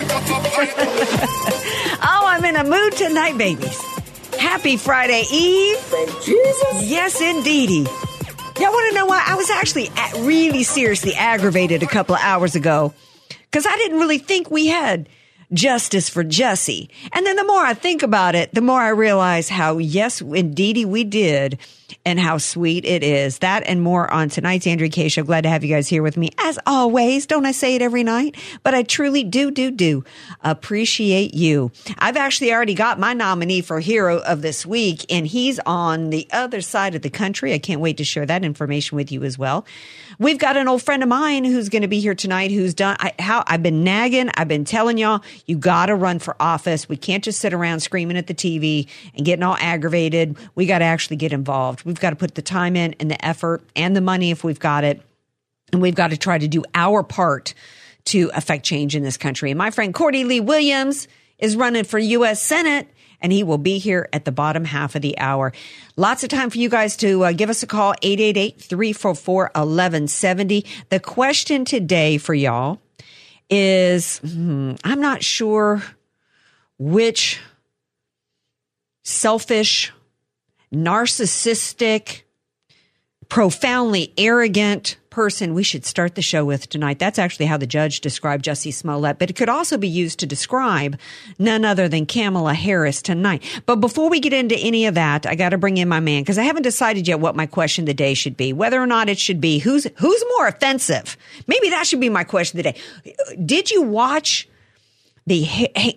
oh, I'm in a mood tonight, babies. Happy Friday Eve. Thank Jesus. Yes, indeedy. Y'all want to know why? I was actually really seriously aggravated a couple of hours ago because I didn't really think we had justice for Jesse. And then the more I think about it, the more I realize how, yes, indeedy we did and how sweet it is. That and more on tonight's Andrea Kaye show. Glad to have you guys here with me as always. Don't I say it every night? But I truly do, do, do appreciate you. I've actually already got my nominee for hero of this week and he's on the other side of the country. I can't wait to share that information with you as well. We've got an old friend of mine who's going to be here tonight who's done I, how I've been nagging. I've been telling y'all, you got to run for office. We can't just sit around screaming at the TV and getting all aggravated. We got to actually get involved. We've got to put the time in and the effort and the money if we've got it. And we've got to try to do our part to affect change in this country. And my friend Cordie Lee Williams is running for U.S. Senate and he will be here at the bottom half of the hour. Lots of time for you guys to uh, give us a call, 888-344-1170. The question today for y'all is, hmm, I'm not sure which selfish, narcissistic, profoundly arrogant person we should start the show with tonight. That's actually how the judge described Jussie Smollett, but it could also be used to describe none other than Kamala Harris tonight. But before we get into any of that, I got to bring in my man because I haven't decided yet what my question of the day should be, whether or not it should be who's who's more offensive. Maybe that should be my question of the day. Did you watch the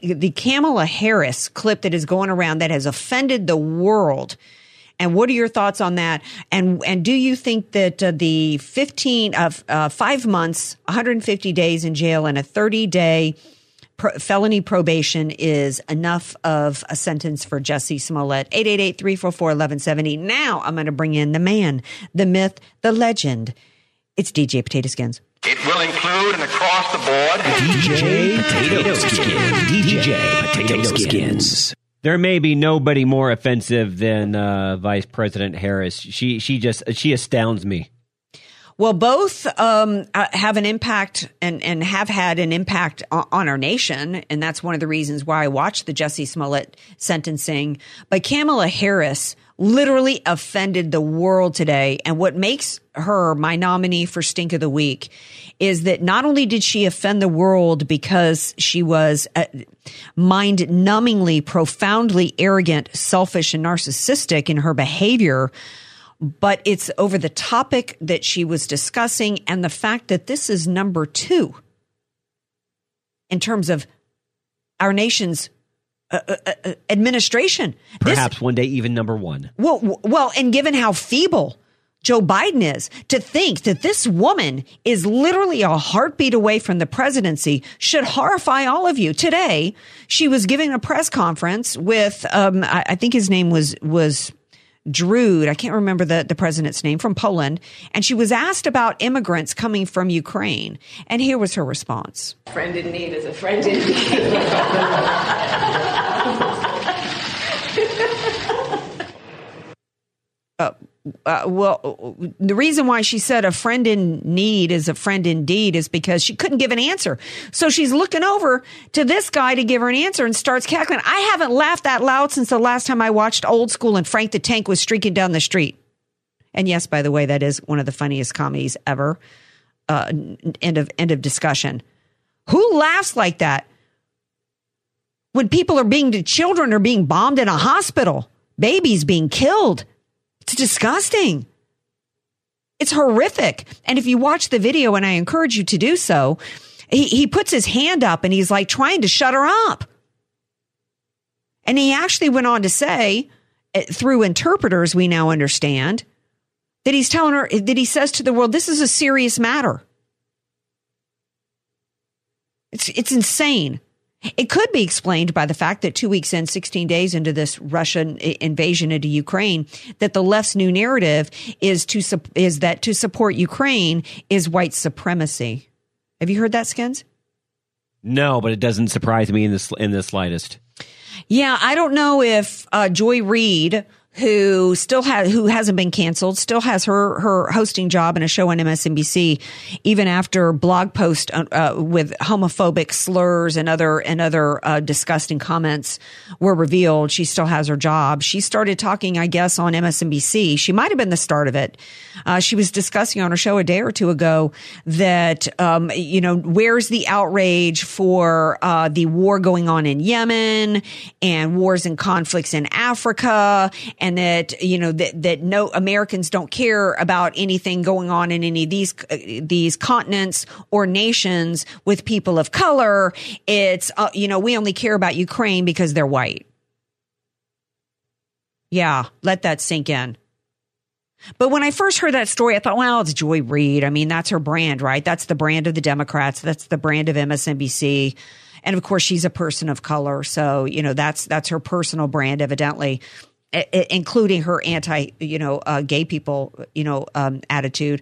the Kamala Harris clip that is going around that has offended the world? And what are your thoughts on that? And and do you think that uh, the 15 of uh, five months, 150 days in jail, and a 30 day pro- felony probation is enough of a sentence for Jesse Smollett? 888-344-1170. Now I'm going to bring in the man, the myth, the legend. It's DJ Potato Skins. It will include an across the board DJ Potato Skins. DJ Potato Skins. There may be nobody more offensive than uh, Vice President Harris. She she just she astounds me. Well, both um, uh, have an impact and, and have had an impact on, our nation. And that's one of the reasons why I watched the Jesse Smollett sentencing. But Kamala Harris literally offended the world today. And what makes her my nominee for Stink of the Week is that not only did she offend the world because she was uh, mind numbingly, profoundly arrogant, selfish, and narcissistic in her behavior, but it's over the topic that she was discussing and the fact that this is number two in terms of our nation's uh, uh, uh, administration. Perhaps this, one day even number one. Well, well, and given how feeble Joe Biden is, to think that this woman is literally a heartbeat away from the presidency should horrify all of you. Today, she was giving a press conference with, um, I, I think his name was was Drude, I can't remember the, the president's name, from Poland, and she was asked about immigrants coming from Ukraine. And here was her response. Friend in need is a friend in need. uh, uh, well, the reason why she said a friend in need is a friend indeed is because she couldn't give an answer. So she's looking over to this guy to give her an answer and starts cackling. I haven't laughed that loud since the last time I watched Old School and Frank the Tank was streaking down the street. And yes, by the way, that is one of the funniest comedies ever. Uh, end of end of discussion. Who laughs like that when people are being children are being bombed in a hospital, babies being killed? It's disgusting. It's horrific. And if you watch the video, and I encourage you to do so, he, he puts his hand up and he's like trying to shut her up. And he actually went on to say, eh, through interpreters, we now understand that he's telling her that he says to the world, this is a serious matter. It's, it's insane. It could be explained by the fact that two weeks in, 16 days into this Russian invasion into Ukraine, that the left's new narrative is to is that to support Ukraine is white supremacy. Have you heard that, Skins? No, but it doesn't surprise me in the in the slightest. Yeah, I don't know if uh, Joy Reid, who still has who hasn't been canceled, still has her her hosting job in a show on MSNBC, even after blog post uh, uh, with homophobic slurs and other and other uh, disgusting comments were revealed. She still has her job. She started talking, I guess, on MSNBC. She might have been the start of it. Uh, she was discussing on her show a day or two ago that um, you know where's the outrage for uh, the war going on in Yemen and wars and conflicts in Africa, and that you know that that no Americans don't care about anything going on in any of these uh, these continents or nations with people of color. It's uh, you know we only care about Ukraine because they're white. Yeah, let that sink in. But when I first heard that story, I thought, well, it's Joy Reid. I mean, that's her brand, right? That's the brand of the Democrats. That's the brand of MSNBC. And of course, she's a person of color. So, you know, that's, that's her personal brand, evidently, including her anti, you know, uh, gay people, you know, um, attitude.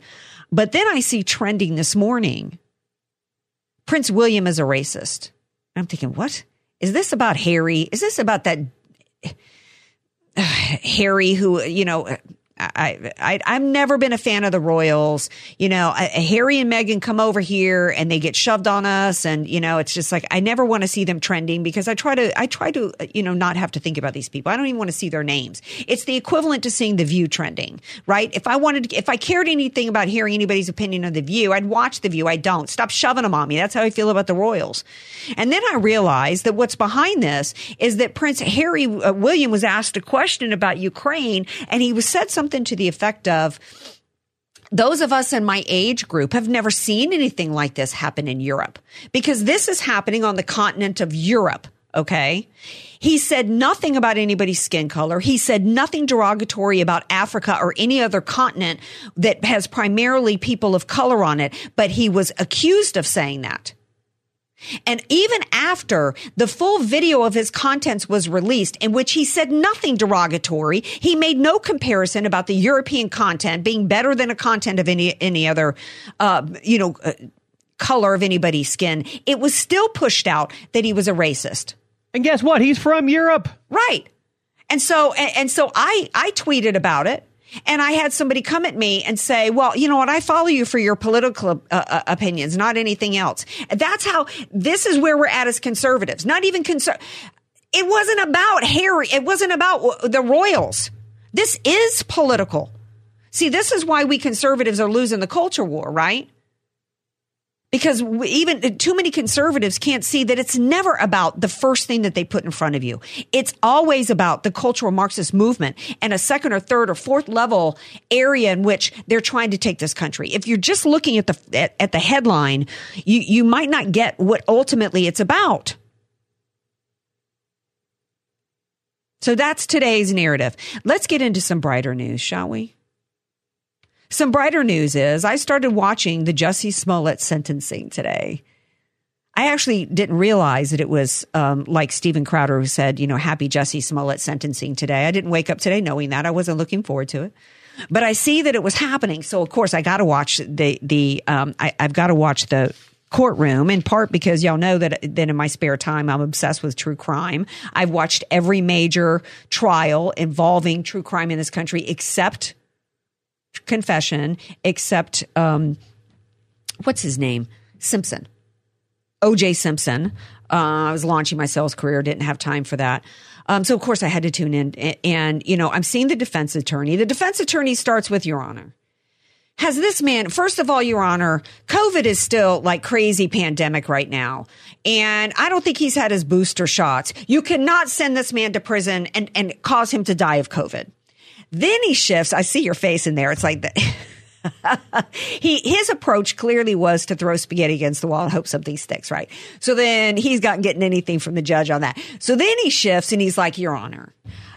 But then I see trending this morning Prince William is a racist. I'm thinking, what? Is this about Harry? Is this about that Harry who, you know, I, I, I've never been a fan of the Royals. You know, I, Harry and Meghan come over here and they get shoved on us. And, you know, it's just like, I never want to see them trending because I try to, I try to, you know, not have to think about these people. I don't even want to see their names. It's the equivalent to seeing the view trending, right? If I wanted, if I cared anything about hearing anybody's opinion of the view, I'd watch the view. I don't. Stop shoving them on me. That's how I feel about the Royals. And then I realized that what's behind this is that Prince Harry uh, William was asked a question about Ukraine and he was said something to the effect of, those of us in my age group have never seen anything like this happen in Europe because this is happening on the continent of Europe. Okay. He said nothing about anybody's skin color. He said nothing derogatory about Africa or any other continent that has primarily people of color on it, but he was accused of saying that. And even after the full video of his contents was released, in which he said nothing derogatory, he made no comparison about the European content being better than a content of any any other, uh, you know, uh, color of anybody's skin. It was still pushed out that he was a racist. And guess what? He's from Europe. Right. And so, and, and so I, I tweeted about it. And I had somebody come at me and say, well, you know what? I follow you for your political uh, uh, opinions, not anything else. That's how, this is where we're at as conservatives, not even conser- It wasn't about Harry. It wasn't about the royals. This is political. See, this is why we conservatives are losing the culture war, right? Because even too many conservatives can't see that it's never about the first thing that they put in front of you. It's always about the cultural Marxist movement and a second or third or fourth level area in which they're trying to take this country. If you're just looking at the at, at the headline, you you might not get what ultimately it's about. So that's today's narrative. Let's get into some brighter news, shall we? Some brighter news is I started watching the Jussie Smollett sentencing today. I actually didn't realize that it was um, like Stephen Crowder who said, you know, happy Jussie Smollett sentencing today. I didn't wake up today knowing that. I wasn't looking forward to it. But I see that it was happening. So, of course, I got to watch the, the um, I, I've got to watch the courtroom in part because y'all know that, that in my spare time, I'm obsessed with true crime. I've watched every major trial involving true crime in this country except confession except um, what's his name? Simpson. Oj simpson. Uh, i was launching my sales career didn't have time for that. Um, so of course i had to tune in. And, and you know i'm seeing the defense attorney. The defense attorney starts with your honor has this man first of all your honor covid is still like crazy pandemic right now. And i don't think he's had his booster shots. You cannot send this man to prison and, and cause him to die of covid then he shifts. I see your face in there. It's like that. he his approach clearly was to throw spaghetti against the wall and hope something sticks, right? So then he's not getting anything from the judge on that. So then he shifts and he's like, Your Honor,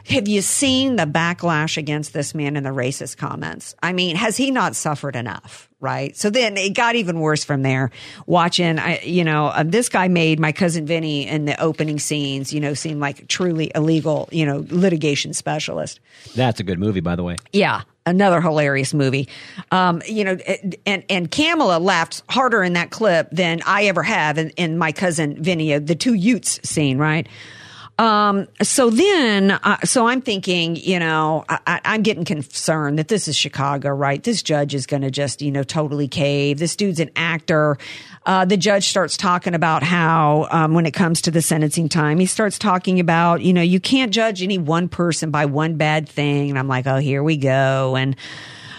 Have you seen the backlash against this man and the racist comments? I mean, has he not suffered enough? Right. So then it got even worse from there. Watching, I, you know, uh, this guy made my cousin Vinny in the opening scenes, you know, seem like truly illegal, you know, litigation specialist. That's a good movie, by the way. Yeah, another hilarious movie. Um, you know, and and Kamala laughed harder in that clip than I ever have in, in my cousin Vinny, uh, the two Utes scene, right? Um, so then, uh, so I'm thinking, you know, I, I'm getting concerned that this is Chicago, right? This judge is going to just, you know, totally cave. This dude's an actor. Uh, the judge starts talking about how, um, when it comes to the sentencing time, he starts talking about, you know, you can't judge any one person by one bad thing. And I'm like, oh, here we go. And,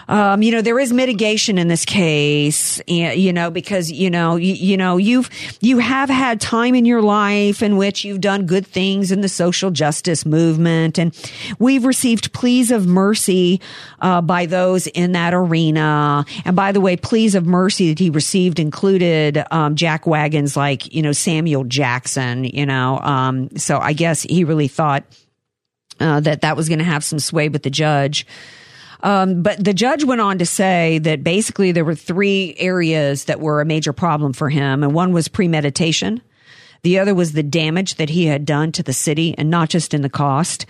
um, you know, there is mitigation in this case, you know, because, you know, you, you know, you've, you have had time in your life in which you've done good things in the social justice movement. And we've received pleas of mercy, uh, by those in that arena. And by the way, pleas of mercy that he received included, um, jack wagons like, you know, Samuel Jackson, you know, um, so I guess he really thought, uh, that that was going to have some sway with the judge. Um, but the judge went on to say that basically there were three areas that were a major problem for him, and one was premeditation. The other was the damage that he had done to the city, and not just in the cost.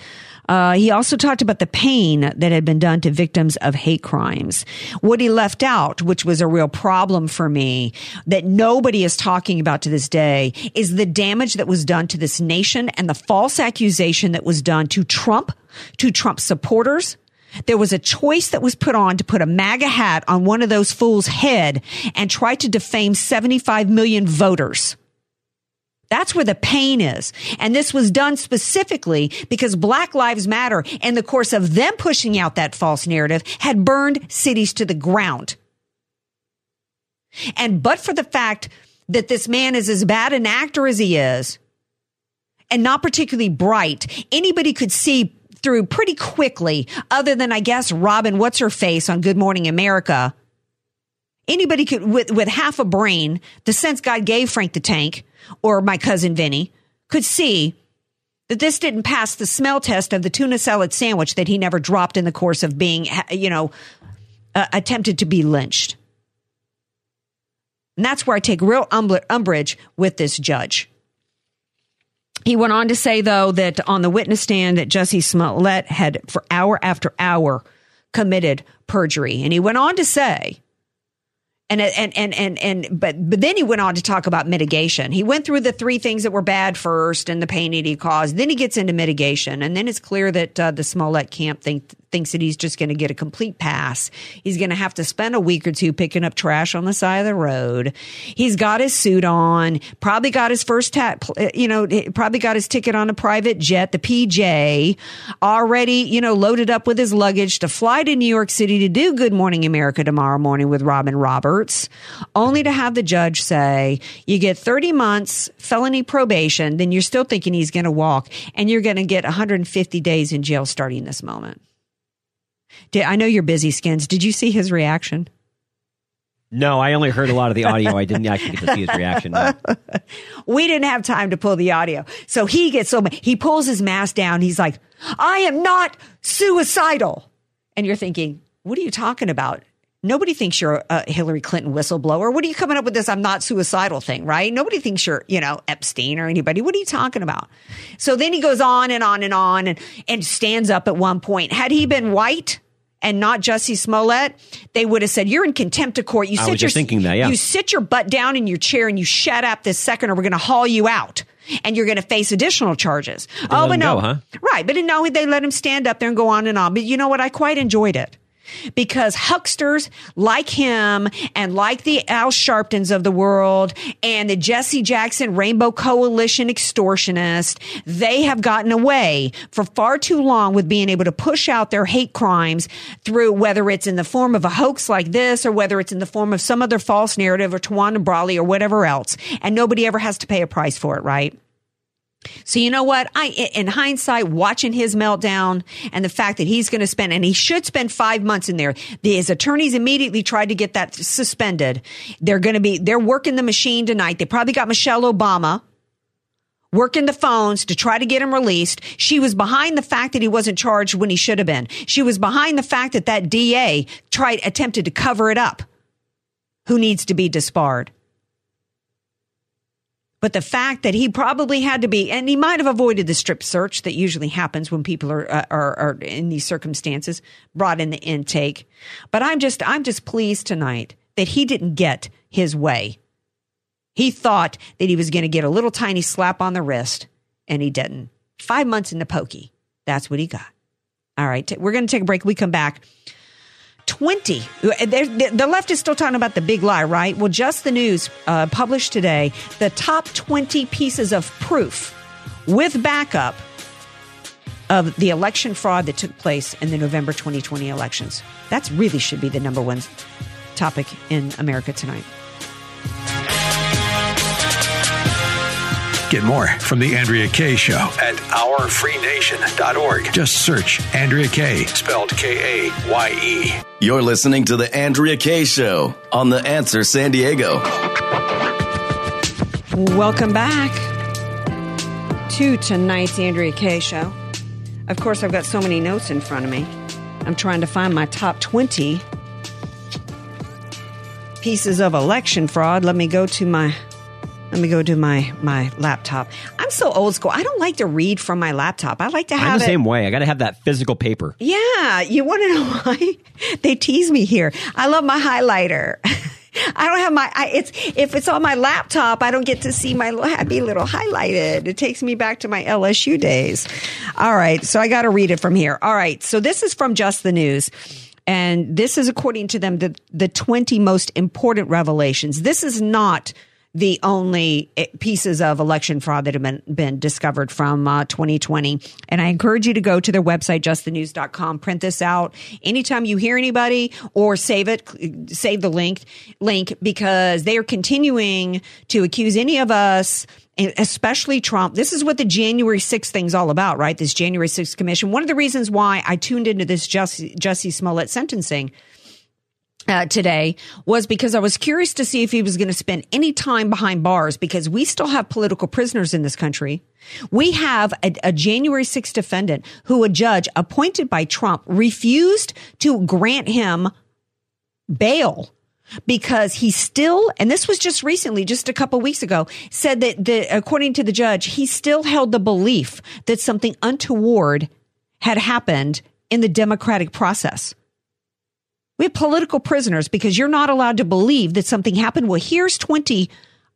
Uh, he also talked about the pain that had been done to victims of hate crimes. What he left out, which was a real problem for me, that nobody is talking about to this day, is the damage that was done to this nation and the false accusation that was done to Trump, to Trump supporters, there was a choice that was put on to put a MAGA hat on one of those fools' head and try to defame 75 million voters. That's where the pain is. And this was done specifically because Black Lives Matter, in the course of them pushing out that false narrative, had burned cities to the ground. And but for the fact that this man is as bad an actor as he is, and not particularly bright, anybody could see through pretty quickly, other than, I guess, Robin, what's her face on Good Morning America. Anybody could, with, with half a brain, the sense God gave Frank the Tank or my cousin Vinny, could see that this didn't pass the smell test of the tuna salad sandwich that he never dropped in the course of being, you know, uh, attempted to be lynched. And that's where I take real umbrage with this judge. He went on to say, though, that on the witness stand that Jesse Smollett had for hour after hour committed perjury. And he went on to say, and, and, and, and, and, but, but then he went on to talk about mitigation. He went through the three things that were bad first and the pain that he caused. Then he gets into mitigation. And then it's clear that uh, the Smollett camp think, thinks that he's just going to get a complete pass. He's going to have to spend a week or two picking up trash on the side of the road. He's got his suit on, probably got his first tat, eh, you know, eh, probably got his ticket on a private jet, the PJ, already, you know, loaded up with his luggage to fly to New York City to do Good Morning America tomorrow morning with Robin Roberts, only to have the judge say, you get 30 months felony probation, then you're still thinking he's going to walk and you're going to get 150 days in jail starting this moment. Did, I know you're busy, Skins. Did you see his reaction? No, I only heard a lot of the audio. I didn't actually get to see his reaction. No. we didn't have time to pull the audio. So he gets so he pulls his mask down. He's like, I am not suicidal. And you're thinking, what are you talking about? Nobody thinks you're a Hillary Clinton whistleblower. What are you coming up with this I'm not suicidal thing, right? Nobody thinks you're, you know, Epstein or anybody. What are you talking about? So then he goes on and on and on and, and stands up at one point. Had he been white, and not Jussie Smollett, they would have said, "You're in contempt of court. You I sit was your just thinking that, yeah. you sit your butt down in your chair and you shut up this second, or we're going to haul you out." And you're going to face additional charges. oh, but no, go, huh? right? But no, they let him stand up there and go on and on. But you know what? I quite enjoyed it because hucksters like him and like the Al Sharptons of the world and the Jesse Jackson Rainbow Coalition extortionists, they have gotten away for far too long with being able to push out their hate crimes through whether it's in the form of a hoax like this or whether it's in the form of some other false narrative or Tawana Brawley or whatever else. And nobody ever has to pay a price for it, right? So you know what? I, in hindsight, watching his meltdown and the fact that he's going to spend, and he should spend five months in there. His attorneys immediately tried to get that suspended. They're going to be, they're working the machine tonight. They probably got Michelle Obama working the phones to try to get him released. She was behind the fact that he wasn't charged when he should have been. She was behind the fact that that DA tried, attempted to cover it up. Who needs to be disbarred? But the fact that he probably had to be, and he might have avoided the strip search that usually happens when people are, uh, are, are in these circumstances, brought in the intake. But I'm just, I'm just pleased tonight that he didn't get his way. He thought that he was going to get a little tiny slap on the wrist, and he didn't. Five months in the pokey. That's what he got. All right, we're going to take a break. We come back. 20. The left is still talking about the big lie, right? Well, just the news uh, published today the top 20 pieces of proof with backup of the election fraud that took place in the November 2020 elections. That's really should be the number one topic in America tonight. Get more from The Andrea Kaye Show at OurFreeNation.org. Just search Andrea Kaye, spelled K A Y E. You're listening to The Andrea Kaye Show on The Answer San Diego. Welcome back to tonight's Andrea Kaye Show. Of course, I've got so many notes in front of me. I'm trying to find my top 20 pieces of election fraud. Let me go to my let me go to my my laptop. I'm so old school. I don't like to read from my laptop. I like to have I'm the it. same way. I got to have that physical paper. Yeah, you want to know why? they tease me here. I love my highlighter. I don't have my. I, it's if it's on my laptop, I don't get to see my happy little highlighted. It takes me back to my LSU days. All right, so I got to read it from here. All right, so this is from Just the News. And this is according to them the, the 20 most important revelations. This is not the only eh, pieces of election fraud that have been, been discovered from uh, 2020. And I encourage you to go to their website, justthenews.com, print this out. Anytime you hear anybody or save it, save the link, link because they are continuing to accuse any of us especially Trump. This is what the January 6th thing's all about, right? This January 6th commission. One of the reasons why I tuned into this Jussie, Jussie Smollett sentencing uh, today was because I was curious to see if he was going to spend any time behind bars because we still have political prisoners in this country. We have a, a, January 6th defendant who a judge appointed by Trump refused to grant him bail because he still, and this was just recently, just a couple weeks ago, said that the, according to the judge, he still held the belief that something untoward had happened in the democratic process. We have political prisoners because you're not allowed to believe that something happened. Well, here's 20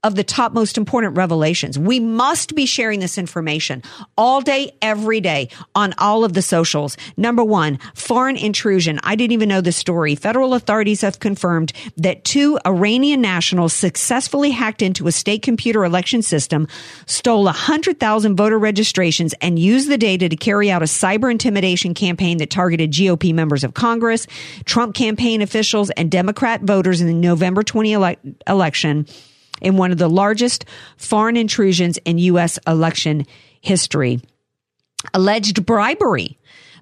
of the top most important revelations. We must be sharing this information all day, every day on all of the socials. Number one, foreign intrusion. I didn't even know the story. Federal authorities have confirmed that two Iranian nationals successfully hacked into a state computer election system, stole 100,000 voter registrations, and used the data to carry out a cyber intimidation campaign that targeted GOP members of Congress, Trump campaign officials, and Democrat voters in the November 20 ele- election in one of the largest foreign intrusions in U.S. election history. Alleged bribery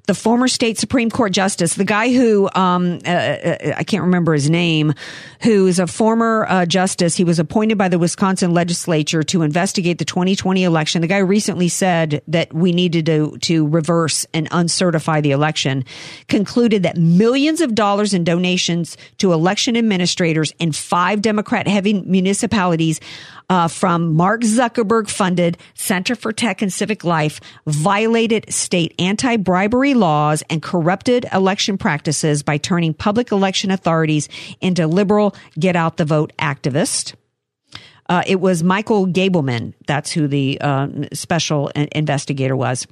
the former state Supreme Court justice, the guy who um, uh, uh, I can't remember his name, who is a former uh, justice. He was appointed by the Wisconsin legislature to investigate the 2020 election. The guy recently said that we needed to to reverse and uncertify the election. Concluded that millions of dollars in donations to election administrators in five Democrat heavy municipalities uh, from Mark Zuckerberg funded Center for Tech and Civic Life violated state anti bribery laws and corrupted election practices by turning public election authorities into liberal get out the vote activists. Uh, it was Michael Gableman. That's who the uh, special investigator was.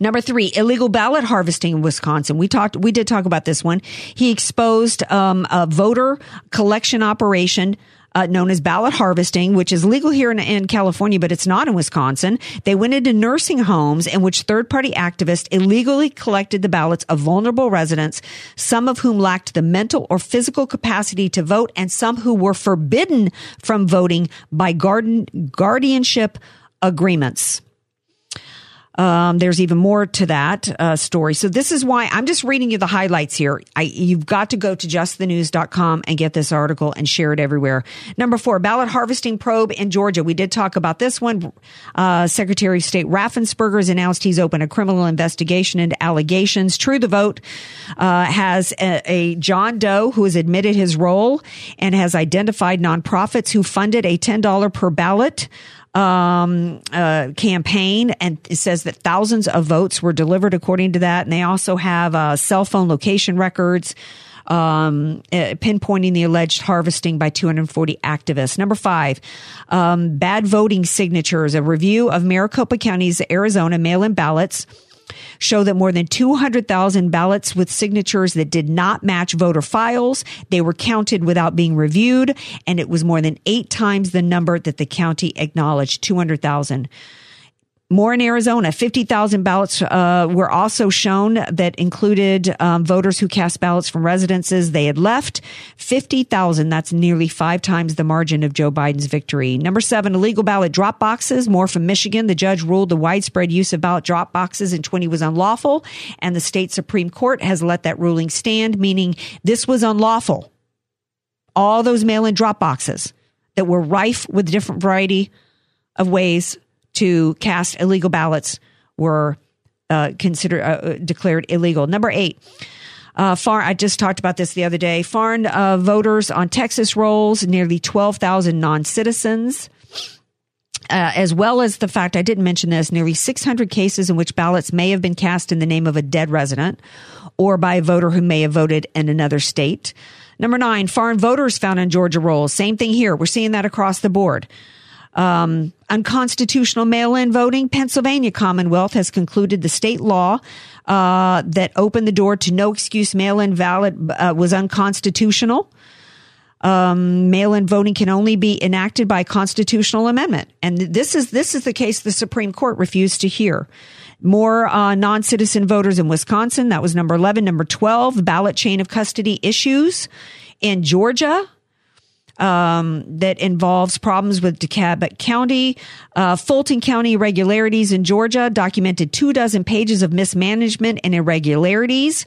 Number three, illegal ballot harvesting in Wisconsin. We talked, we did talk about this one. He exposed um, a voter collection operation uh, known as ballot harvesting, which is legal here in, in, California, but it's not in Wisconsin. They went into nursing homes in which third party activists illegally collected the ballots of vulnerable residents, some of whom lacked the mental or physical capacity to vote, and some who were forbidden from voting by garden, guardianship agreements. Um, there's even more to that uh, story. So this is why I'm just reading you the highlights here. I, you've got to go to justthenews.com and get this article and share it everywhere. Number four, ballot harvesting probe in Georgia. We did talk about this one. Uh, Secretary of State Raffensperger has announced he's opened a criminal investigation into allegations. True the Vote uh, has a, a John Doe who has admitted his role and has identified nonprofits who funded a $10 per ballot um, uh, campaign, and it says that thousands of votes were delivered according to that. And they also have uh, cell phone location records. Um, uh, pinpointing the alleged harvesting by 240 activists. Number five, um, bad voting signatures. A review of Maricopa County's Arizona mail-in ballots show that more than 200,000 ballots with signatures that did not match voter files, they were counted without being reviewed, and it was more than eight times the number that the county acknowledged, 200,000. More in Arizona, 50,000 ballots uh, were also shown that included um, voters who cast ballots from residences they had left. 50,000, that's nearly five times the margin of Joe Biden's victory. Number seven, illegal ballot drop boxes. More from Michigan. The judge ruled the widespread use of ballot drop boxes in 20 was unlawful, and the state Supreme Court has let that ruling stand, meaning this was unlawful. All those mail in drop boxes that were rife with different variety of ways to cast illegal ballots were uh, considered uh, declared illegal. Number eight. Uh, far, I just talked about this the other day. Foreign uh, voters on Texas rolls, nearly 12,000 non citizens. Uh, as well as the fact I didn't mention this, nearly 600 cases in which ballots may have been cast in the name of a dead resident or by a voter who may have voted in another state. Number nine, foreign voters found on Georgia rolls. Same thing here. We're seeing that across the board um, unconstitutional mail-in voting. Pennsylvania Commonwealth has concluded the state law uh, that opened the door to no excuse mail-in ballot uh, was unconstitutional. Um, mail-in voting can only be enacted by constitutional amendment, and this is this is the case the Supreme Court refused to hear. More uh, non-citizen voters in Wisconsin. That was number eleven. Number twelve, ballot chain of custody issues in Georgia um, that involves problems with DeKalb County. Uh, Fulton County irregularities in Georgia documented two dozen pages of mismanagement and irregularities.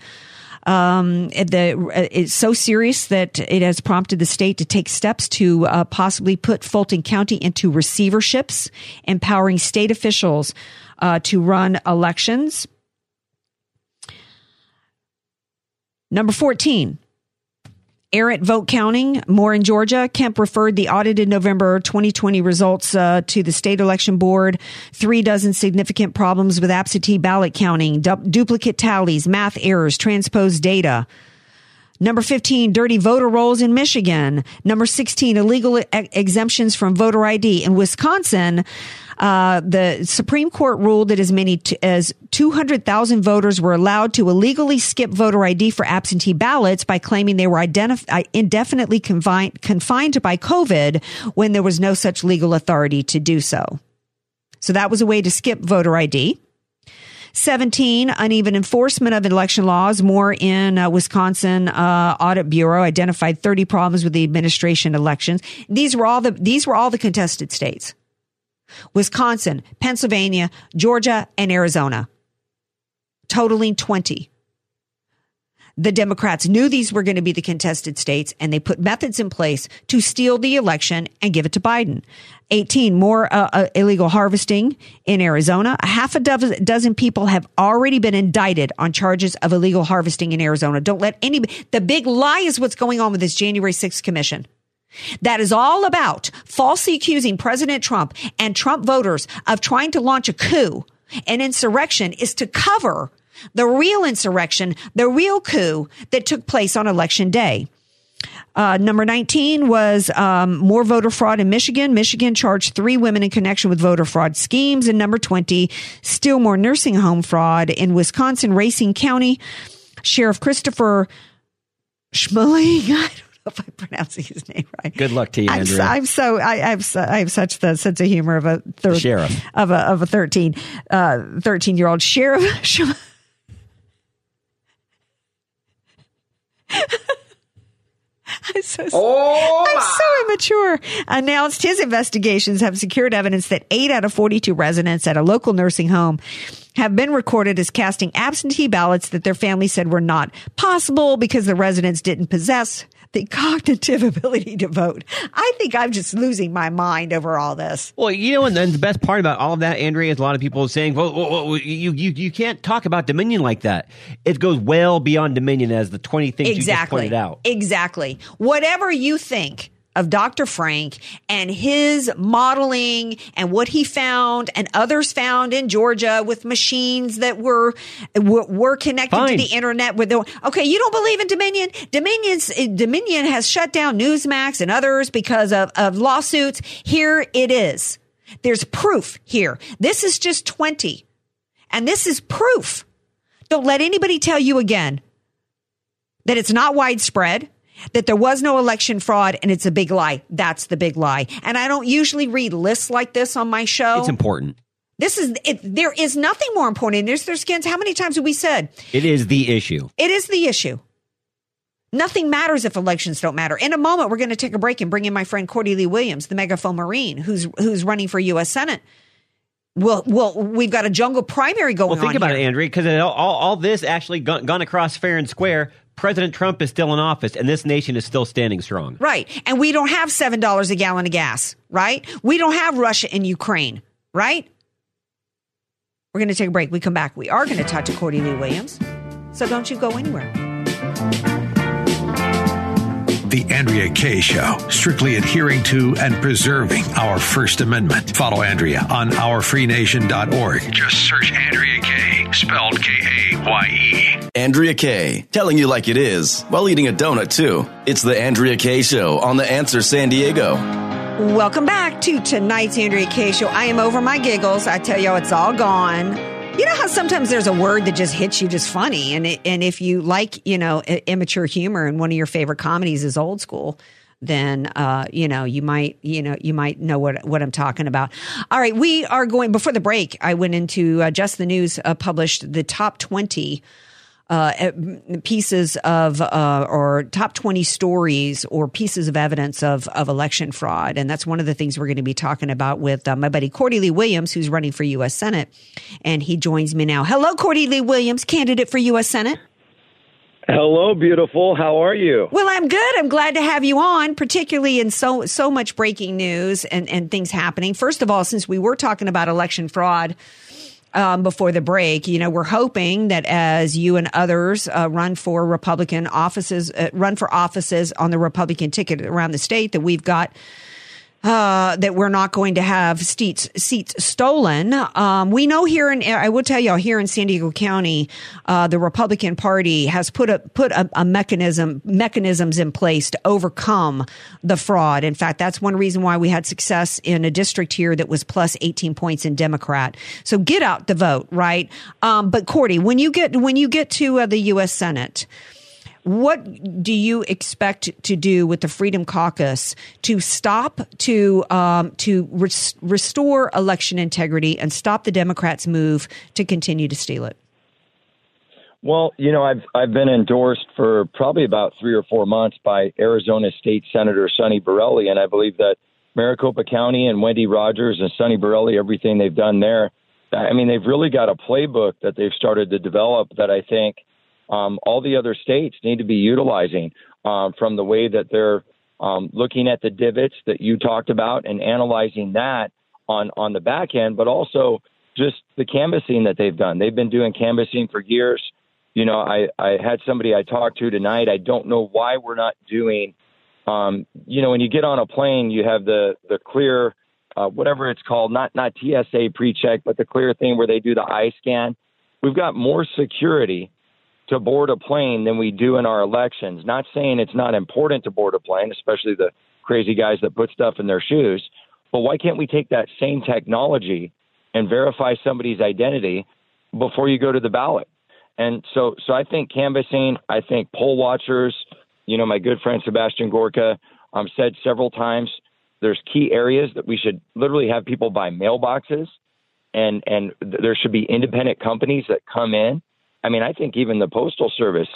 Um, the, it's so serious that it has prompted the state to take steps to uh, possibly put Fulton County into receiverships, empowering state officials uh, to run elections. Number 14, errant vote counting, more in Georgia. Kemp referred the audited November 2020 results uh, to the state election board. Three dozen significant problems with absentee ballot counting, du- duplicate tallies, math errors, transposed data. Number 15, dirty voter rolls in Michigan. Number 16, illegal e- exemptions from voter ID. In Wisconsin, uh, the Supreme Court ruled that as many t- as 200,000 voters were allowed to illegally skip voter ID for absentee ballots by claiming they were identif- uh, indefinitely confined, confined by COVID when there was no such legal authority to do so. So that was a way to skip voter ID. 17, uneven enforcement of election laws. More in uh, Wisconsin uh, Audit Bureau identified 30 problems with the administration elections. These were all the these were all the contested states. Wisconsin, Pennsylvania, Georgia, and Arizona, totaling 20. The Democrats knew these were going to be the contested states and they put methods in place to steal the election and give it to Biden. 18 more uh, uh, illegal harvesting in Arizona. A half a dozen, dozen people have already been indicted on charges of illegal harvesting in Arizona. Don't let any, the big lie is what's going on with this January 6th commission. That is all about falsely accusing President Trump and Trump voters of trying to launch a coup. An insurrection is to cover the real insurrection, the real coup that took place on election day. Uh, number 19 was um, more voter fraud in Michigan. Michigan charged three women in connection with voter fraud schemes. And number 20, still more nursing home fraud in Wisconsin, Racine County. Sheriff Christopher Schmaling, I don't know if I'm pronouncing his name right. Good luck to you, I'm so, I'm so I, I have so, I have such the sense of humor of a third, Sheriff. of a of a 13 uh 13 year old sheriff. I'm so, Oh, I'm so immature. Announced his investigations have secured evidence that eight out of 42 residents at a local nursing home have been recorded as casting absentee ballots that their family said were not possible because the residents didn't possess the cognitive ability to vote. I think I'm just losing my mind over all this. Well, you know, and then the best part about all of that, Andrea, is a lot of people saying, "Well, well, well, you you you can't talk about Dominion like that. It goes well beyond Dominion, as the twenty things you just exactly. pointed out." Exactly. Whatever you think of Dr. Frank and his modeling and what he found and others found in Georgia with machines that were were, were connected Fine. to the internet with the Okay, you don't believe in Dominion? Dominion's Dominion has shut down Newsmax and others because of, of lawsuits. Here it is. There's proof here. This is just 20. And this is proof. Don't let anybody tell you again that it's not widespread, that there was no election fraud, and it's a big lie. That's the big lie. And I don't usually read lists like this on my show. It's important. This is it. There is nothing more important. There's their skins. How many times have we said It is the issue. it is the issue? Nothing matters if elections don't matter. In a moment, we're going to take a break and bring in my friend Cordie Lee Williams, the megaphone Marine, who's who's running for U.S. Senate. Well, well, we've got a jungle primary going Well, think on about here. it, Andrea, because all, all, all this actually gone, gone across fair and square. President Trump is still in office, and this nation is still standing strong. Right. And we don't have $7 a gallon of gas, right? We don't have Russia and Ukraine, right? We're going to take a break. We come back. We are going to talk to Cordie Lee Williams. So don't you go anywhere. The Andrea Kaye Show, strictly adhering to and preserving our First Amendment. Follow Andrea on ourfreenation.org. Just search Andrea Kaye, spelled K A Y E. Andrea Kaye, telling you like it is while eating a donut too. It's the Andrea Kaye Show on The Answer San Diego. Welcome back to tonight's Andrea Kaye Show. I am over my giggles. I tell y'all, it's all gone. You know how sometimes there's a word that just hits you just funny, and it, and if you like, you know, immature humor, and one of your favorite comedies is old school, then uh, you know you might you know you might know what what I'm talking about. All right, we are going before the break. I went into uh, just the news uh, published the top twenty uh, pieces of uh, or top 20 stories or pieces of evidence of, of election fraud. And that's one of the things we're going to be talking about with uh, my buddy Cordie Lee Williams, who's running for U.S. Senate. And he joins me now. Hello, Cordie Lee Williams, candidate for U.S. Senate. Hello, beautiful. How are you? Well, I'm good. I'm glad to have you on, particularly in so so much breaking news and, and things happening. First of all, since we were talking about election fraud um, before the break, you know, we're hoping that as you and others uh, run for Republican offices, uh, run for offices on the Republican ticket around the state, that we've got uh, that we're not going to have seats seats stolen. Um, we know here in I will tell y'all here in San Diego County, uh, the Republican Party has put a put a, a mechanism mechanisms in place to overcome the fraud. In fact, that's one reason why we had success in a district here that was plus 18 points in Democrat. So get out the vote, right? Um, but Cordie, when you get when you get to uh, the U.S. Senate. What do you expect to do with the Freedom Caucus to stop to um, to res- restore election integrity and stop the Democrats' move to continue to steal it? Well, you know, I've I've been endorsed for probably about three or four months by Arizona State Senator Sonny Borrelli, and I believe that Maricopa County and Wendy Rogers and Sonny Borrelli, everything they've done there, I mean, they've really got a playbook that they've started to develop that I think um, all the other states need to be utilizing um, from the way that they're um, looking at the divots that you talked about and analyzing that on on the back end, but also just the canvassing that they've done. They've been doing canvassing for years. You know, I I had somebody I talked to tonight. I don't know why we're not doing. Um, you know, when you get on a plane, you have the the clear, uh, whatever it's called, not not TSA pre-check, but the clear thing where they do the eye scan. We've got more security to board a plane than we do in our elections. Not saying it's not important to board a plane, especially the crazy guys that put stuff in their shoes. But why can't we take that same technology and verify somebody's identity before you go to the ballot? And so, so I think canvassing. I think poll watchers. You know, my good friend Sebastian Gorka um, said several times there's key areas that we should literally have people buy mailboxes, and and th- there should be independent companies that come in I mean, I think even the Postal Service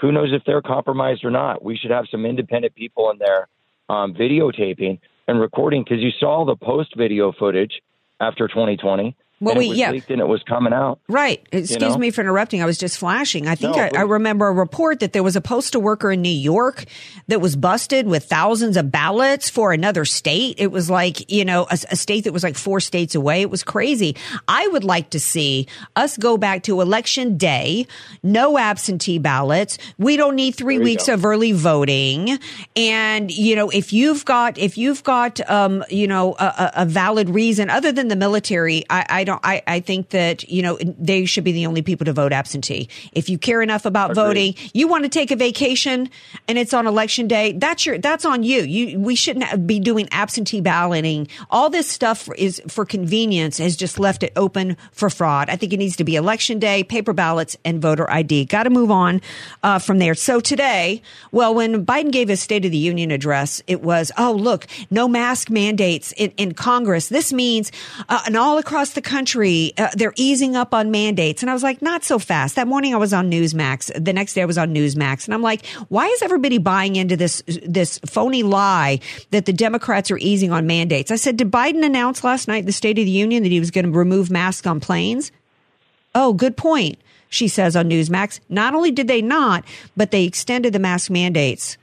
who knows if they're compromised or not? We should have some independent people in there um, videotaping and recording because you saw the post video footage after 2020. Well, we- yeah. leaked and it was coming out. Right. Excuse know? me for interrupting. I was just flashing. I think No, I, I remember a report that there was a postal worker in New York that was busted with thousands of ballots for another state. It was like, you know, a, a state that was like four states away. It was crazy. I would like to see us go back to election day, no absentee ballots. We don't need three weeks go. of early voting. And, you know, if you've got, if you've got, um, you know, a, a- a valid reason other than the military, I, I don't, I, I think that, you know, they should be the only people to vote absentee. If you care enough about voting, you want to take a vacation and it's on election day, that's your, that's on you. You, we shouldn't be doing absentee balloting. All this stuff is for convenience has just left it open for fraud. I think it needs to be election day, paper ballots and voter ID. Got to move on, uh, from there. So today, well, when Biden gave his State of the Union address, it was, oh, look, no mask mandates in, in Congress. This means, uh, and all across the country, uh, they're easing up on mandates. And I was like, not so fast. That morning I was on Newsmax. The next day I was on Newsmax. And I'm like, why is everybody buying into this, this phony lie that the Democrats are easing on mandates? I said, did Biden announce last night the State of the Union that he was going to remove masks on planes? Oh, good point. She says on Newsmax. Not only did they not, but they extended the mask mandates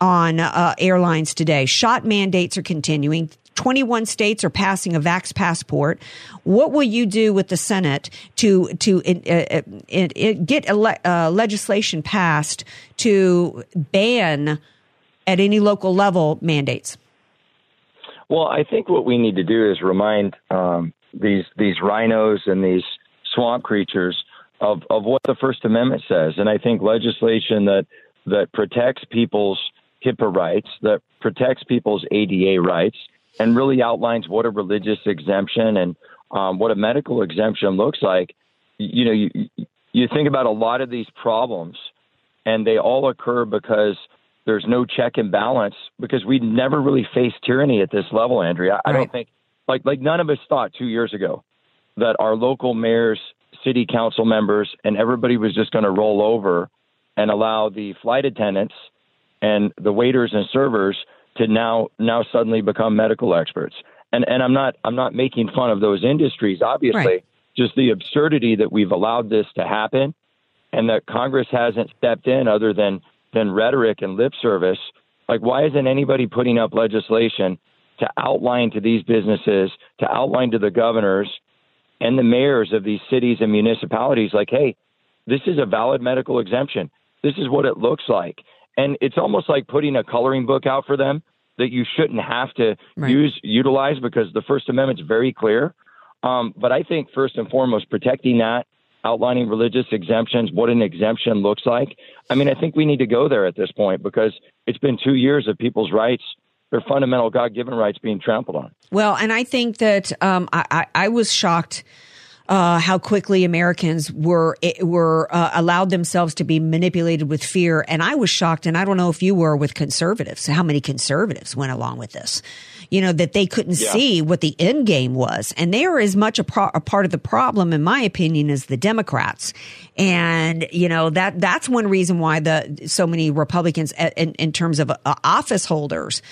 on uh, airlines today. Shot mandates are continuing. 21 states are passing a vax passport. What will you do with the Senate to to uh, uh, it get ele- uh, legislation passed to ban at any local level mandates? Well, I think what we need to do is remind um, these these rhinos and these swamp creatures of, of what the First Amendment says, and I think legislation that that protects people's HIPAA rights, that protects people's ADA rights, and really outlines what a religious exemption and um, what a medical exemption looks like. You know, you you think about a lot of these problems, and they all occur because there's no check and balance because we never really faced tyranny at this level, Andrea. I Right. don't think like like none of us thought two years ago that our local mayors, city council members, and everybody was just going to roll over and allow the flight attendants and the waiters and servers to now now suddenly become medical experts. And and I'm not I'm not making fun of those industries, obviously. Right. Just the absurdity that we've allowed this to happen and that Congress hasn't stepped in other than than rhetoric and lip service. Like, why isn't anybody putting up legislation to outline to these businesses, to outline to the governors and the mayors of these cities and municipalities, like, hey, this is a valid medical exemption. This is what it looks like. And it's almost like putting a coloring book out for them that you shouldn't have to Right. use utilize because the First Amendment's very clear. Um, but I think first and foremost, protecting that, outlining religious exemptions, what an exemption looks like. I mean, I think we need to go there at this point because it's been two years of people's rights, their fundamental God given rights being trampled on. Well, and I think that um, I, I, I was shocked uh, how quickly Americans were were uh, allowed themselves to be manipulated with fear, and I was shocked. And I don't know if you were with conservatives. How many conservatives went along with this? You know that they couldn't Yeah. see what the end game was, and they are as much a, pro- a part of the problem, in my opinion, as the Democrats. And you know that that's one reason why the so many Republicans, in, in terms of uh, office holders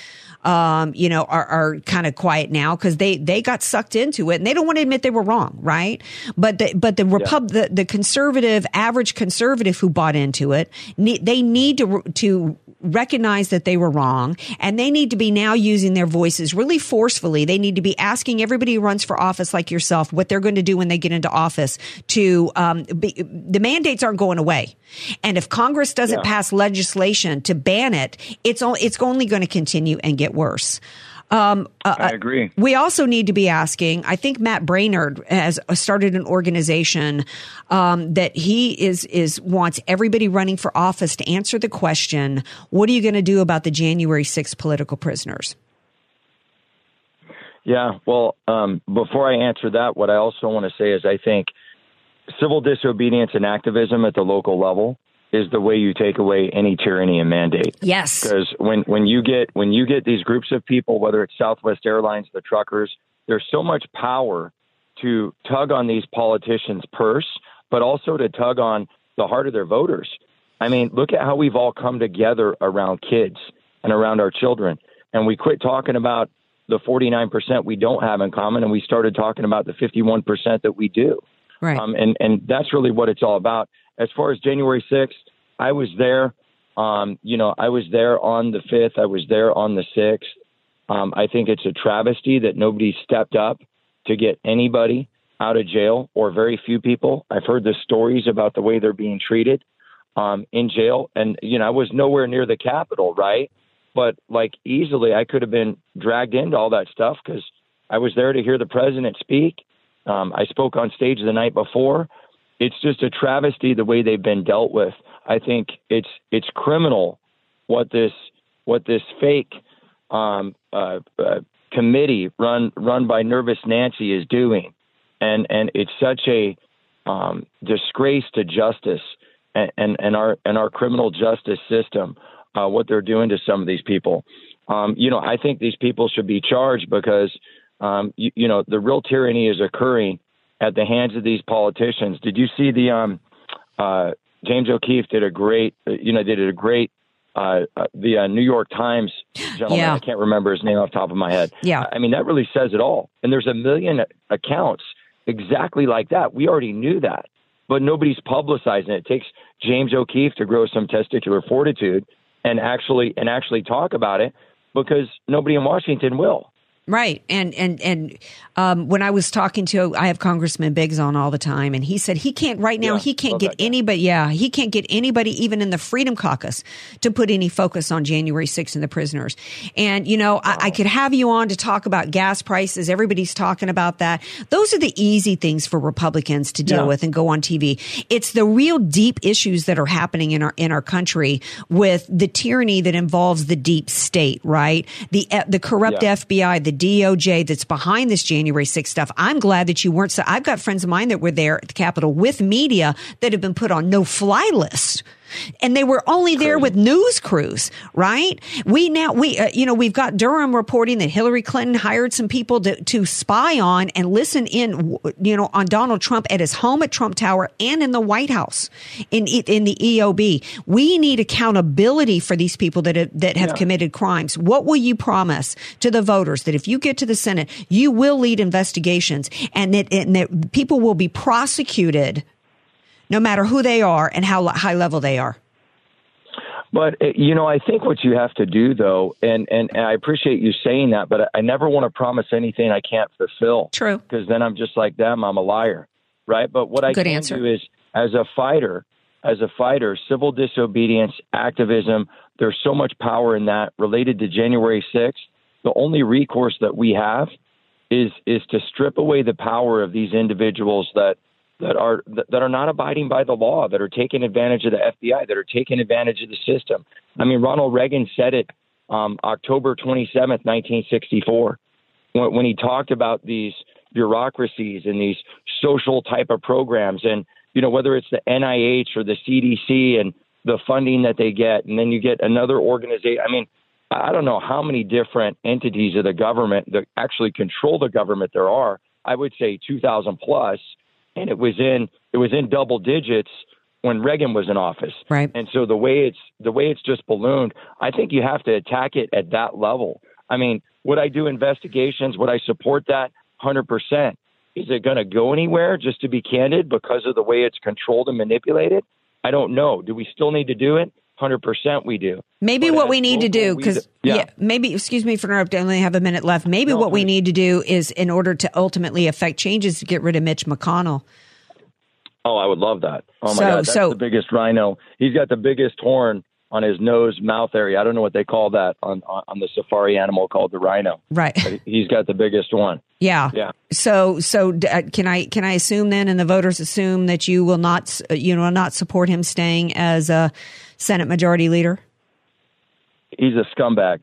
um, you know, are, are kind of quiet now because they, they got sucked into it and they don't want to admit they were wrong, right? But the, but the Repub, the, the conservative, average conservative who bought into it, ne- they need to, to recognize that they were wrong and they need to be now using their voices really forcefully. They need to be asking everybody who runs for office like yourself what they're going to do when they get into office to, um, be, the mandates aren't going away. And if Congress doesn't Yeah. pass legislation to ban it, it's, o- it's only going to continue and get worse. Um, uh, I agree. we also need to be asking. I think Matt Braynard has started an organization um, that he is is wants everybody running for office to answer the question: What are you going to do about the January 6th political prisoners? Yeah, well, um, before I answer that, what I also want to say is I think civil disobedience and activism at the local level is the way you take away any tyranny and mandate. Yes, Because when, when you get when you get these groups of people, whether it's Southwest Airlines, the truckers, there's so much power to tug on these politicians' purse, but also to tug on the heart of their voters. I mean, look at how we've all come together around kids and around our children. And we quit talking about the 49% we don't have in common and we started talking about the 51% that we do. Right. Um, and, and that's really what it's all about. As far as January 6th, I was there. Um, you know, I was there on the 5th. I was there on the 6th. Um, I think it's a travesty that nobody stepped up to get anybody out of jail or very few people. I've heard the stories about the way they're being treated um, in jail. And, you know, I was nowhere near the Capitol, right? But like easily, I could have been dragged into all that stuff because I was there to hear the president speak. Um, I spoke on stage the night before. It's just a travesty the way they've been dealt with. I think it's it's criminal what this what this fake um, uh, uh, committee run run by Nervous Nancy is doing, and and it's such a um, disgrace to justice and, and, and our and our criminal justice system. Uh, what they're doing to some of these people. Um, you know, I think these people should be charged because um, you, you know the real tyranny is occurring at the hands of these politicians. Did you see the um, uh, James O'Keefe did a great, you know, did a great uh, uh, the uh, New York Times gentleman. Yeah. I can't remember his name off the top of my head. Yeah. I mean, that really says it all. And there's a million accounts exactly like that. We already knew that, but nobody's publicizing it. It takes James O'Keefe to grow some testicular fortitude and actually and actually talk about it because nobody in Washington will. Right. And and and um, when I was talking to, I have Congressman Biggs on all the time, and he said he can't right now. Yeah, he can't get anybody. Yeah, he can't get anybody, even in the Freedom Caucus, to put any focus on January 6th and the prisoners. And you know, I, I could have you on to talk about gas prices. Everybody's talking about that. Those are the easy things for Republicans to deal Yeah. with and go on TV. It's the real deep issues that are happening in our in our country with the tyranny that involves the deep state, right? The uh, the corrupt Yeah. FBI, the DOJ that's behind this January 6th stuff. I'm glad that you weren't. So I've got friends of mine that were there at the Capitol with media that have been put on no fly list. And they were only there with news crews, right? We now, we, uh, you know, we've got Durham reporting that Hillary Clinton hired some people to, to spy on and listen in, you know, on Donald Trump at his home at Trump Tower and in the White House in, in the EOB. We need accountability for these people that have, that have Yeah. committed crimes. What will you promise to the voters that if you get to the Senate, you will lead investigations and that, and that people will be prosecuted no matter who they are and how high level they are? But uh, you know, I think what you have to do, though, and and, and I appreciate you saying that, but I, I never want to promise anything I can't fulfill. True. Because then I'm just like them. I'm a liar, right? But what I Good can answer. do is, as a fighter, as a fighter, civil disobedience, activism. There's so much power in that related to January 6th. The only recourse that we have is is to strip away the power of these individuals that that are that are not abiding by the law, that are taking advantage of the FBI, that are taking advantage of the system. I mean, Ronald Reagan said it um, October 27th, 1964, when, when he talked about these bureaucracies and these social type of programs, and you know whether it's the NIH or the CDC and the funding that they get, and then you get another organization. I mean, I don't know how many different entities of the government that actually control the government there are. I would say 2,000 plus, and it was in it was in double digits when Reagan was in office. Right. And so the way it's the way it's just ballooned, I think you have to attack it at that level. I mean, would I do investigations? Would I support that? Hundred percent. Is it going to go anywhere? Just to be candid, because of the way it's controlled and manipulated, I don't know. Do we still need to do it? Hundred percent, we do. Maybe But what we need to do, because leader- yeah. maybe excuse me for interrupting. I only have a minute left. Maybe No, what we need to do is, in order to ultimately affect changes, to get rid of Mitch McConnell. Oh, I would love that. Oh my So- god, that's so- the biggest rhino. He's got the biggest horn on his nose mouth area. I don't know what they call that on on, on the safari animal called the rhino. Right. But he's got the biggest one. Yeah. Yeah. So, so uh, can I can I assume then, and the voters assume that you will not uh, you will not support him staying as a Senate Majority Leader? He's a scumbag.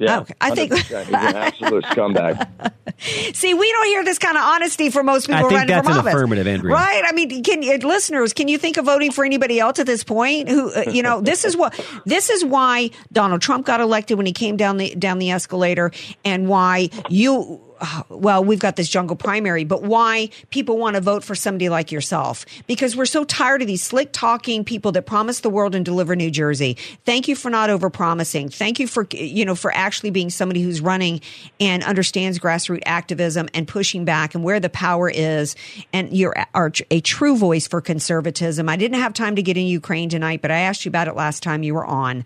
Yeah, Okay. I think- 100%. he's an absolute scumbag. See, we don't hear this kind of honesty from most people I think running that's for an office. affirmative, Andrea. Right? I mean, can listeners, can you think of voting for anybody else at this point? Who, uh, you know, this is what this is why Donald Trump got elected when he came down the down the escalator, and why you uh, well, we've got this jungle primary, but why people want to vote for somebody like yourself. Because we're so tired of these slick talking people that promise the world and deliver New Jersey. Thank you for not over promising. Thank you for, you know, for actually being somebody who's running and understands grassroots activism and pushing back and where the power is. And you're are a true voice for conservatism. I didn't have time to get in Ukraine tonight, but I asked you about it last time you were on.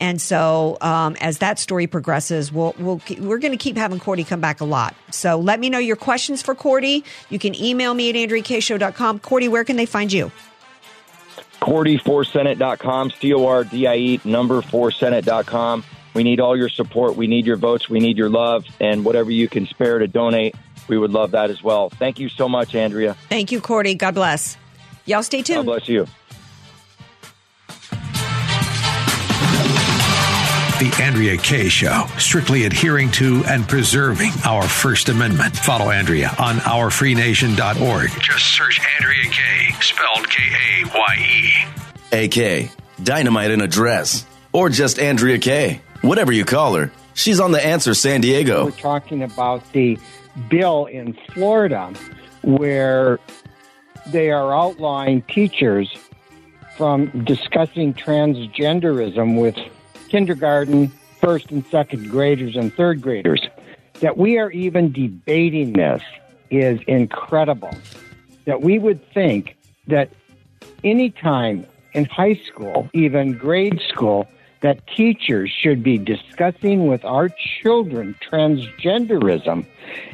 And so, um, as that story progresses, we'll, we'll we're going to keep having Cordie come back a lot. So let me know your questions for Cordie. You can email me at andreakshow.com. Cordie, where can they find you? Cordie4Senate.com, C O R D I E, number 4Senate.com. We need all your support. We need your votes. We need your love. And whatever you can spare to donate, we would love that as well. Thank you so much, Andrea. Thank you, Cordie. God bless. Y'all stay tuned. God bless you. The Andrea Kaye Show, strictly adhering to and preserving our First Amendment. Follow Andrea on ourfreenation.org. Just search Andrea Kaye, spelled K A Y E. AK, dynamite in a dress, or just Andrea Kaye. Whatever you call her, she's on the answer San Diego. We're talking about the bill in Florida where they are outlawing teachers from discussing transgenderism with kindergarten, first and second graders, and third graders. That we are even debating this is incredible. That we would think that any time in high school, even grade school, that teachers should be discussing with our children transgenderism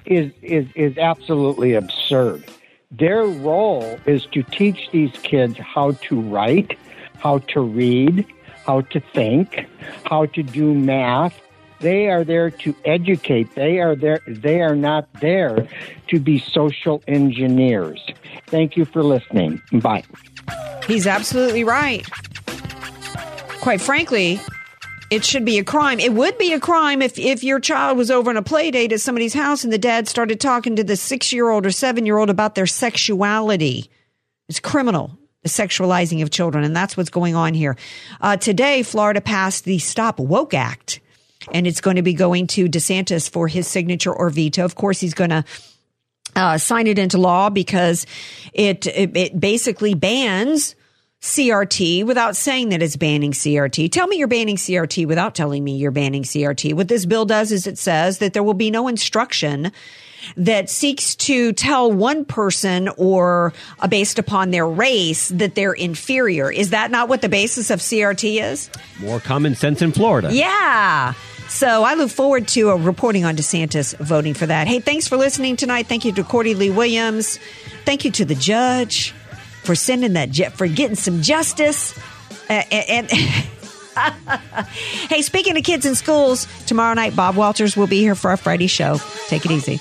is, is, is absolutely absurd. Their role is to teach these kids how to write, how to read, how to think, how to do math. They are there to educate. They are there. They are not there to be social engineers. Thank you for listening. Bye. He's absolutely right. Quite frankly, it should be a crime. It would be a crime if, if your child was over on a play date at somebody's house and the dad started talking to the six year old or seven year old about their sexuality. It's criminal the sexualizing of children. And that's what's going on here. Uh, today, Florida passed the Stop Woke Act, and it's going to be going to DeSantis for his signature or veto. Of course, he's going to uh, sign it into law because it, it, it basically bans CRT without saying that it's banning CRT. Tell me you're banning CRT without telling me you're banning CRT. What this bill does is it says that there will be no instruction that seeks to tell one person or uh, based upon their race that they're inferior. Is that not what the basis of CRT is? More common sense in Florida. Yeah. So I look forward to uh, reporting on DeSantis voting for that. Hey, thanks for listening tonight. Thank you to Cordie Lee Williams. Thank you to the judge for sending that jet for getting some justice. Uh, and, and hey, speaking of kids in schools, tomorrow night Bob Walters will be here for our Friday show. Take it easy.